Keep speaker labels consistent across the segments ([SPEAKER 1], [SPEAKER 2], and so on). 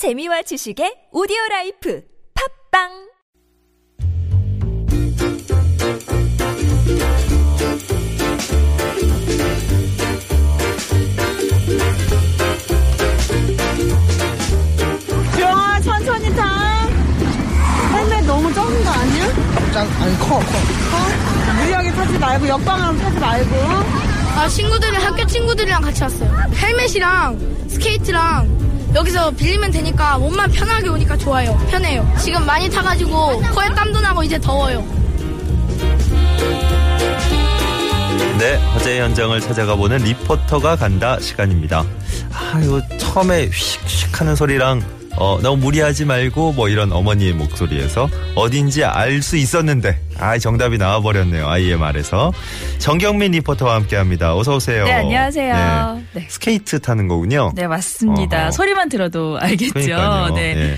[SPEAKER 1] 재미와 지식의 오디오 라이프 팟빵
[SPEAKER 2] 주영아 천천히 타. 헬멧 너무 적은 거 아니야?
[SPEAKER 3] 짱, 아니, 커, 커.
[SPEAKER 2] 어? 무리하게 타지 말고 옆방향으로 타지 말고.
[SPEAKER 4] 아, 친구들이 학교 친구들이랑 같이 왔어요. 헬멧이랑 스케이트랑 여기서 빌리면 되니까 몸만 편하게 오니까 좋아요. 편해요. 지금 많이 타가지고 코에 땀도 나고 이제 더워요.
[SPEAKER 5] 네, 화제 현장을 찾아가 보는 리포터가 간다 시간입니다. 아, 요 처음에 휙휙 하는 소리랑 어, 너무 무리하지 말고 뭐 이런 어머니의 목소리에서 어딘지 알 수 있었는데 아, 정답이 나와 버렸네요. 아이의 말에서. 정경민 리포터와 함께 합니다. 어서 오세요.
[SPEAKER 6] 네, 안녕하세요.
[SPEAKER 5] 네.
[SPEAKER 6] 네.
[SPEAKER 5] 스케이트 타는 거군요.
[SPEAKER 6] 네, 맞습니다.
[SPEAKER 5] 어허.
[SPEAKER 6] 소리만 들어도 알겠죠.
[SPEAKER 5] 그러니까요.
[SPEAKER 6] 네.
[SPEAKER 5] 예.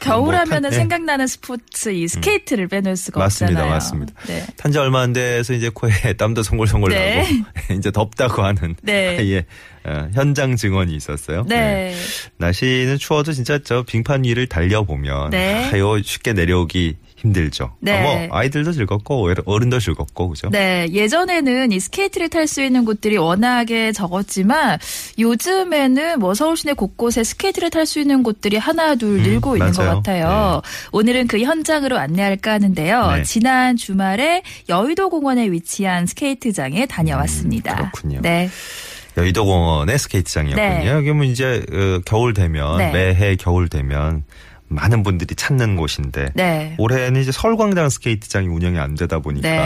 [SPEAKER 6] 겨울하면은
[SPEAKER 5] 뭐 타- 네.
[SPEAKER 6] 생각나는 스포츠 이 스케이트를 빼놓을 수가
[SPEAKER 5] 맞습니다,
[SPEAKER 6] 없잖아요.
[SPEAKER 5] 맞습니다.
[SPEAKER 6] 네.
[SPEAKER 5] 탄지 얼마 안 돼서 이제 코에 땀도 송골송골
[SPEAKER 6] 네.
[SPEAKER 5] 나고 이제 덥다고 하는
[SPEAKER 6] 네.
[SPEAKER 5] 아이의 어, 현장 증언이 있었어요.
[SPEAKER 6] 네.
[SPEAKER 5] 날씨는 추워도 진짜 저 빙판 위를 달려보면
[SPEAKER 6] 네.
[SPEAKER 5] 아유 쉽게 내려오기 힘들죠.
[SPEAKER 6] 네.
[SPEAKER 5] 어, 뭐 아이들도 즐겁고 어른- 어른도 즐겁고 그죠?
[SPEAKER 6] 네, 예전에는 이 스케이트를 탈 수 있는 곳들이 워낙에 적었지만 요즘에는 뭐 서울 시내 곳곳에 스케이트를 탈 수 있는 곳들이 하나 둘 늘고 있는 것
[SPEAKER 5] 음, 맞아요.
[SPEAKER 6] 같아요. 오늘은 그 현장으로 안내할까 하는데요.
[SPEAKER 5] 네.
[SPEAKER 6] 지난 주말에 여의도 공원에 위치한 스케이트장에 다녀왔습니다.
[SPEAKER 5] 음, 그렇군요.
[SPEAKER 6] 네.
[SPEAKER 5] 여의도 공원의 스케이트장이었군요.
[SPEAKER 6] 네.
[SPEAKER 5] 여기 뭐 이제 어, 겨울 되면
[SPEAKER 6] 네.
[SPEAKER 5] 매해 겨울 되면 많은 분들이 찾는 곳인데
[SPEAKER 6] 네.
[SPEAKER 5] 올해는 이제 서울광장 스케이트장이 운영이 안 되다 보니까
[SPEAKER 6] 네.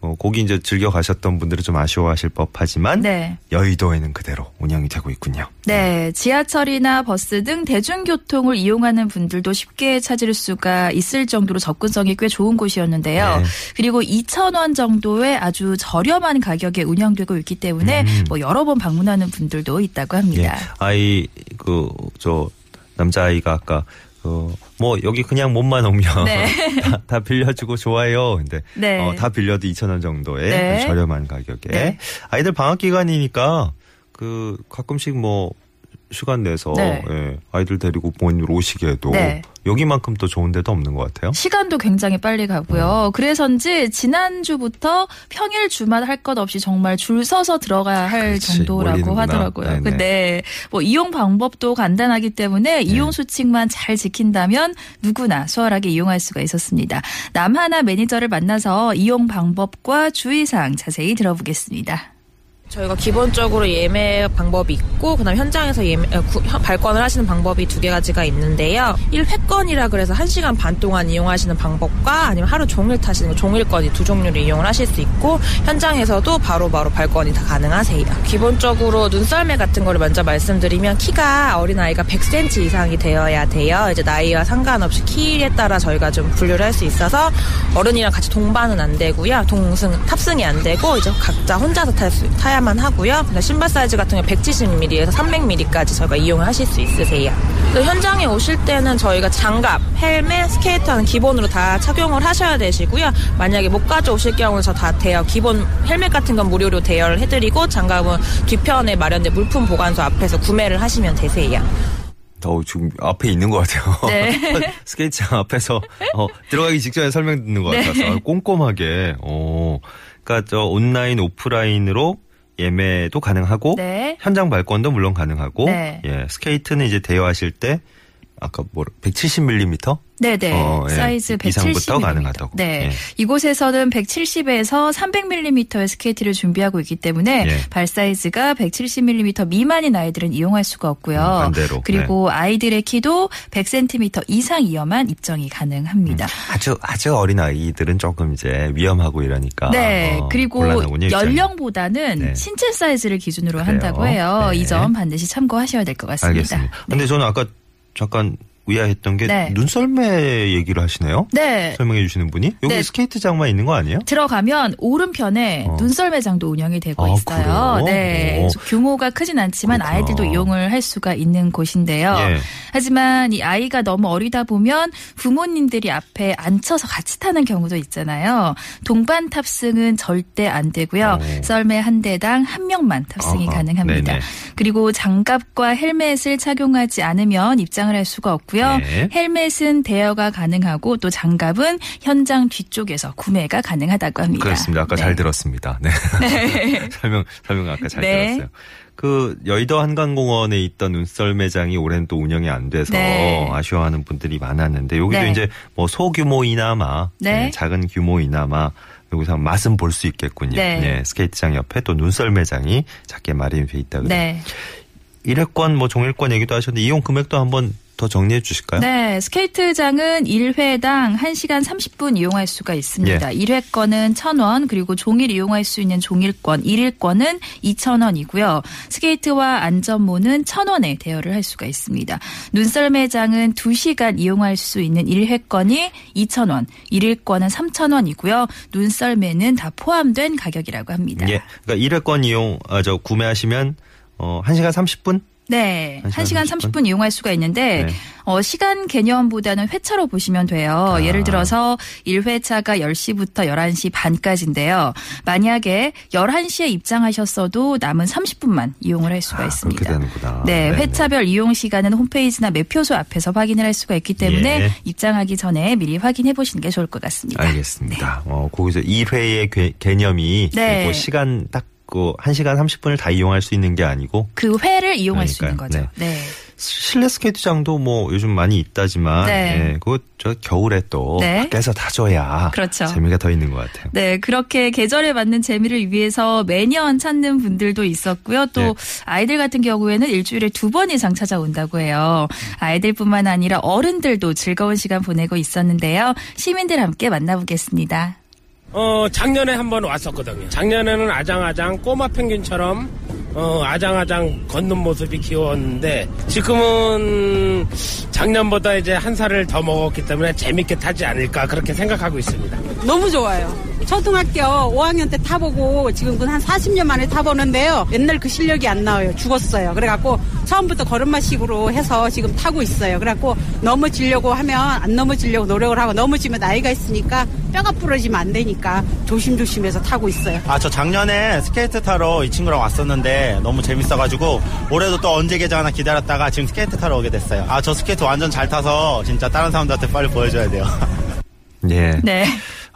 [SPEAKER 5] 어, 거기 이제 즐겨 가셨던 분들은 좀 아쉬워하실 법하지만
[SPEAKER 6] 네.
[SPEAKER 5] 여의도에는 그대로 운영이 되고 있군요.
[SPEAKER 6] 네, 지하철이나 버스 등 대중교통을 이용하는 분들도 쉽게 찾을 수가 있을 정도로 접근성이 꽤 좋은 곳이었는데요.
[SPEAKER 5] 네.
[SPEAKER 6] 그리고 2,000원 정도의 아주 저렴한 가격에 운영되고 있기 때문에
[SPEAKER 5] 음.
[SPEAKER 6] 뭐 여러 번 방문하는 분들도 있다고
[SPEAKER 5] 예,
[SPEAKER 6] 합니다.
[SPEAKER 5] 아이 그 저 남자아이가 아까 그뭐 여기 그냥 몸만 오면
[SPEAKER 6] 네.
[SPEAKER 5] 다, 다 빌려주고 좋아요. 근데
[SPEAKER 6] 네.
[SPEAKER 5] 어, 다 빌려도 2천 원 정도의
[SPEAKER 6] 네.
[SPEAKER 5] 저렴한 가격에
[SPEAKER 6] 네.
[SPEAKER 5] 아이들 방학 기간이니까 그 가끔씩 뭐 시간 내서
[SPEAKER 6] 네.
[SPEAKER 5] 예, 아이들 데리고 부모님 오시기에도
[SPEAKER 6] 네.
[SPEAKER 5] 여기만큼 또 좋은 데도 없는 것 같아요.
[SPEAKER 6] 시간도 굉장히 빨리 가고요. 그래서인지 지난주부터 평일 주말 할 것 없이 정말 줄 서서 들어가야 할
[SPEAKER 5] 그렇지,
[SPEAKER 6] 정도라고
[SPEAKER 5] 몰리는구나.
[SPEAKER 6] 하더라고요.
[SPEAKER 5] 네네.
[SPEAKER 6] 근데 뭐 이용 방법도 간단하기 때문에 이용 수칙만 잘 지킨다면 누구나 수월하게 이용할 수가 있었습니다. 남하나 매니저를 만나서 이용 방법과 주의사항 자세히 들어보겠습니다.
[SPEAKER 7] 저희가 기본적으로 예매 방법이 있고 그다음 현장에서 예매, 어, 구- 현- 발권을 하시는 방법이 두 개 가지가 있는데요. 1회권이라 그래서 1시간 반 동안 이용하시는 방법과 아니면 하루 종일 타시는 종일권이 두 종류를 이용을 하실 수 있고 현장에서도 바로 바로 발권이 다 가능하세요. 기본적으로 눈썰매 같은 거를 먼저 말씀드리면 키가 어린아이가 100cm 이상이 되어야 돼요. 이제 나이와 상관없이 키에 따라 저희가 좀 분류를 할 수 있어서 어른이랑 같이 동반은 안 되고요. 동승, 탑승이 안 되고 이제 각자 혼자서 탈 수, 타야 만 하고요. 신발 사이즈 같은 경우 170mm에서 300mm까지 저희가 이용을 하실 수 있으세요. 또 현장에 오실 때는 저희가 장갑, 헬멧, 스케이트는 기본으로 다 착용을 하셔야 되시고요. 만약에 못 가져오실 경우는 저 다 대여, 기본 헬멧 같은 건 무료로 대여를 해드리고 장갑은 뒤편에 마련된 물품 보관소 앞에서 구매를 하시면 되세요.
[SPEAKER 5] 어, 지금 앞에 있는 것 같아요.
[SPEAKER 6] 네.
[SPEAKER 5] 스케이트장 앞에서 어, 들어가기 직전에 설명 듣는 것
[SPEAKER 6] 네.
[SPEAKER 5] 같아서 아, 꼼꼼하게. 어, 그러니까 저 온라인 오프라인으로 예매도 가능하고
[SPEAKER 6] 네.
[SPEAKER 5] 현장 발권도 물론 가능하고
[SPEAKER 6] 네.
[SPEAKER 5] 예 스케이트는 이제 대여하실 때 아까 뭐 170mm
[SPEAKER 6] 네네.
[SPEAKER 5] 어, 예.
[SPEAKER 6] 사이즈
[SPEAKER 5] 이상부터
[SPEAKER 6] 170mm.
[SPEAKER 5] 가능하다고.
[SPEAKER 6] 네.
[SPEAKER 5] 예.
[SPEAKER 6] 이곳에서는 170에서 300mm의 스케이트를 준비하고 있기 때문에
[SPEAKER 5] 예.
[SPEAKER 6] 발 사이즈가 170mm 미만인 아이들은 이용할 수가 없고요.
[SPEAKER 5] 음, 반대로.
[SPEAKER 6] 그리고 아이들의 키도 100cm 이상이어만 입장이 가능합니다.
[SPEAKER 5] 아주 아주 어린 아이들은 조금 이제 위험하고 이러니까
[SPEAKER 6] 네.
[SPEAKER 5] 어,
[SPEAKER 6] 그리고
[SPEAKER 5] 입장이.
[SPEAKER 6] 연령보다는
[SPEAKER 5] 네.
[SPEAKER 6] 신체 사이즈를 기준으로
[SPEAKER 5] 그래요.
[SPEAKER 6] 한다고 해요.
[SPEAKER 5] 네.
[SPEAKER 6] 이점 반드시 참고하셔야 될 것 같습니다.
[SPEAKER 5] 알겠습니다. 근데 저는 아까 잠깐 의아했던 게
[SPEAKER 6] 네.
[SPEAKER 5] 눈썰매 얘기를 하시네요.
[SPEAKER 6] 네.
[SPEAKER 5] 설명해 주시는 분이 여기
[SPEAKER 6] 네.
[SPEAKER 5] 스케이트장만 있는 거 아니에요?
[SPEAKER 6] 들어가면 오른편에
[SPEAKER 5] 어.
[SPEAKER 6] 눈썰매장도 운영이 되고
[SPEAKER 5] 아,
[SPEAKER 6] 있어요.
[SPEAKER 5] 그래요?
[SPEAKER 6] 네.
[SPEAKER 5] 오.
[SPEAKER 6] 그래서 규모가 크진 않지만
[SPEAKER 5] 그렇구나.
[SPEAKER 6] 아이들도 이용을 할 수가 있는 곳인데요.
[SPEAKER 5] 예.
[SPEAKER 6] 하지만 이 아이가 너무 어리다 보면 부모님들이 앞에 앉혀서 같이 타는 경우도 있잖아요. 동반 탑승은 절대 안 되고요.
[SPEAKER 5] 오.
[SPEAKER 6] 썰매 한 대당 한 명만 탑승이
[SPEAKER 5] 아하,
[SPEAKER 6] 가능합니다.
[SPEAKER 5] 네네.
[SPEAKER 6] 그리고 장갑과 헬멧을 착용하지 않으면 입장을 할 수가 없고 요.
[SPEAKER 5] 네.
[SPEAKER 6] 헬멧은 대여가 가능하고 또 장갑은 현장 뒤쪽에서 구매가 가능하다고 합니다.
[SPEAKER 5] 그렇습니다. 아까
[SPEAKER 6] 네.
[SPEAKER 5] 잘 들었습니다. 네. 설명 설명 아까 잘
[SPEAKER 6] 네.
[SPEAKER 5] 들었어요. 그 여의도 한강공원에 있던 눈썰매장이 올해는 또 운영이 안 돼서
[SPEAKER 6] 네.
[SPEAKER 5] 아쉬워하는 분들이 많았는데 여기도
[SPEAKER 6] 네.
[SPEAKER 5] 이제 뭐 소규모이나마
[SPEAKER 6] 네.
[SPEAKER 5] 네, 작은 규모이나마 여기서 맛은 볼 수 있겠군요.
[SPEAKER 6] 네.
[SPEAKER 5] 스케이트장 옆에 또 눈썰매장이 작게 마련돼 있다 그래요.
[SPEAKER 6] 네.
[SPEAKER 5] 일회권 뭐 종일권 얘기도 하셨는데 이용 금액도 한번 더 정리해 주실까요?
[SPEAKER 6] 네, 스케이트장은 1회당 1시간 30분 이용할 수가 있습니다.
[SPEAKER 5] 예.
[SPEAKER 6] 1회권은 1,000원, 그리고 종일 이용할 수 있는 종일권 1일권은 2,000원이고요. 스케이트와 안전모는 1,000원에 대여를 할 수가 있습니다. 눈썰매장은 2시간 이용할 수 있는 1회권이 2,000원, 1일권은 3,000원이고요. 눈썰매는 다 포함된 가격이라고 합니다.
[SPEAKER 5] 예. 그러니까 일회권 이용 아, 저 구매하시면 어 1시간 30분?
[SPEAKER 6] 네.
[SPEAKER 5] 한
[SPEAKER 6] 1시간
[SPEAKER 5] 시간
[SPEAKER 6] 30분 이용할 수가 있는데
[SPEAKER 5] 네.
[SPEAKER 6] 어, 시간 개념보다는 회차로 보시면 돼요.
[SPEAKER 5] 아.
[SPEAKER 6] 예를 들어서 1회차가 10시부터 11시 반까지인데요. 만약에 11시에 입장하셨어도 남은 30분만 이용을 할 수가
[SPEAKER 5] 아,
[SPEAKER 6] 있습니다.
[SPEAKER 5] 그렇게 되는구나.
[SPEAKER 6] 네,
[SPEAKER 5] 네네.
[SPEAKER 6] 회차별 이용 시간은 홈페이지나 매표소 앞에서 확인을 할 수가 있기 때문에
[SPEAKER 5] 예.
[SPEAKER 6] 입장하기 전에 미리 확인해 보시는 게 좋을 것 같습니다.
[SPEAKER 5] 알겠습니다. 어, 거기서 2회의 개 념이
[SPEAKER 6] 네.
[SPEAKER 5] 뭐 시간 딱 그 1시간 30분을 다 이용할 수 있는 게 아니고
[SPEAKER 6] 그 회를 이용할 수 있는
[SPEAKER 5] 그러니까요.
[SPEAKER 6] 거죠. 네.
[SPEAKER 5] 실내 스케이트장도 뭐 요즘 많이 있다지만
[SPEAKER 6] 네.
[SPEAKER 5] 예, 그거 저 겨울에 또
[SPEAKER 6] 네.
[SPEAKER 5] 밖에서 다 줘야
[SPEAKER 6] 그렇죠.
[SPEAKER 5] 재미가 더 있는 것 같아요.
[SPEAKER 6] 네, 그렇게 계절에 맞는 재미를 위해서 매년 찾는 분들도 있었고요. 또
[SPEAKER 5] 네.
[SPEAKER 6] 아이들 같은 경우에는 일주일에 두 번 이상 찾아온다고 해요. 아이들뿐만 아니라 어른들도 즐거운 시간 보내고 있었는데요. 시민들 함께 만나보겠습니다.
[SPEAKER 3] 어, 작년에 한번 왔었거든요. 작년에는 아장아장 꼬마 펭귄처럼 어, 아장아장 걷는 모습이 귀여웠는데 지금은 작년보다 이제 한 살을 더 먹었기 때문에 재밌게 타지 않을까 그렇게 생각하고 있습니다.
[SPEAKER 2] 너무 좋아요. 초등학교 5학년 때 타보고 지금 한 40년 만에 타보는데요. 옛날 그 실력이 안 나와요. 죽었어요. 그래갖고 처음부터 걸음마식으로 해서 지금 타고 있어요. 그래갖고 넘어지려고 하면 안 넘어지려고 노력을 하고 넘어지면 나이가 있으니까 뼈가 부러지면 안 되니까 조심조심해서 타고 있어요.
[SPEAKER 8] 아, 저 작년에 스케이트 타러 이 친구랑 왔었는데 너무 재밌어가지고 올해도 또 언제 개장하나 기다렸다가 지금 스케이트 타러 오게 됐어요. 아, 저 스케이트 완전 잘 타서 진짜 다른 사람들한테 빨리 보여줘야 돼요.
[SPEAKER 5] 예.
[SPEAKER 6] 네.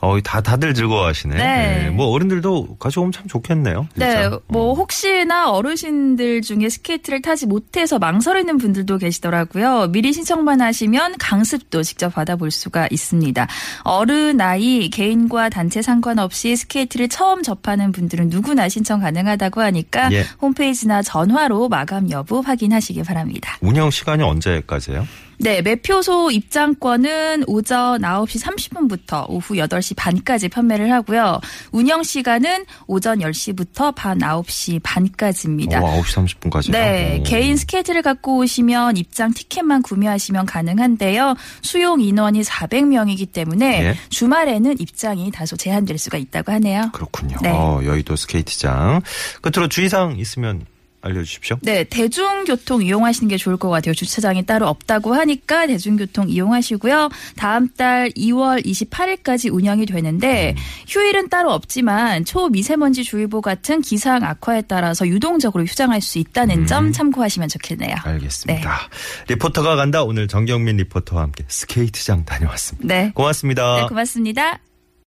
[SPEAKER 5] 어, 다 다들 즐거워하시네.
[SPEAKER 6] 네.
[SPEAKER 5] 예, 뭐 어른들도 가져오면 참 좋겠네요. 진짜.
[SPEAKER 6] 네,
[SPEAKER 5] 어.
[SPEAKER 6] 뭐 혹시나 어르신들 중에 스케이트를 타지 못해서 망설이는 분들도 계시더라고요. 미리 신청만 하시면 강습도 직접 받아볼 수가 있습니다. 어른, 아이, 개인과 단체 상관없이 스케이트를 처음 접하는 분들은 누구나 신청 가능하다고 하니까
[SPEAKER 5] 예.
[SPEAKER 6] 홈페이지나 전화로 마감 여부 확인하시기 바랍니다.
[SPEAKER 5] 운영 시간이 언제까지예요?
[SPEAKER 6] 네, 매표소 입장권은 오전 9시 30분부터 오후 8시 반까지 판매를 하고요. 운영 시간은 오전 10시부터 밤 9시 반까지입니다.
[SPEAKER 5] 오, 9시 30분까지.
[SPEAKER 6] 네, 개인 스케이트를 갖고 오시면 입장 티켓만 구매하시면 가능한데요. 수용 인원이 400명이기 때문에
[SPEAKER 5] 예.
[SPEAKER 6] 주말에는 입장이 다소 제한될 수가 있다고 하네요.
[SPEAKER 5] 그렇군요.
[SPEAKER 6] 네.
[SPEAKER 5] 어, 여의도 스케이트장. 끝으로 주의사항 있으면 알려주십시오.
[SPEAKER 6] 네, 대중교통 이용하시는 게 좋을 것 같아요. 주차장이 따로 없다고 하니까 대중교통 이용하시고요. 다음 달 2월 28일까지 운영이 되는데 휴일은 따로 없지만 초미세먼지 주의보 같은 기상 악화에 따라서 유동적으로 휴장할 수 있다는 점 참고하시면 좋겠네요.
[SPEAKER 5] 알겠습니다. 리포터가 간다. 오늘 정경민 리포터와 함께 스케이트장 다녀왔습니다.
[SPEAKER 6] 네.
[SPEAKER 5] 고맙습니다.
[SPEAKER 6] 네, 고맙습니다.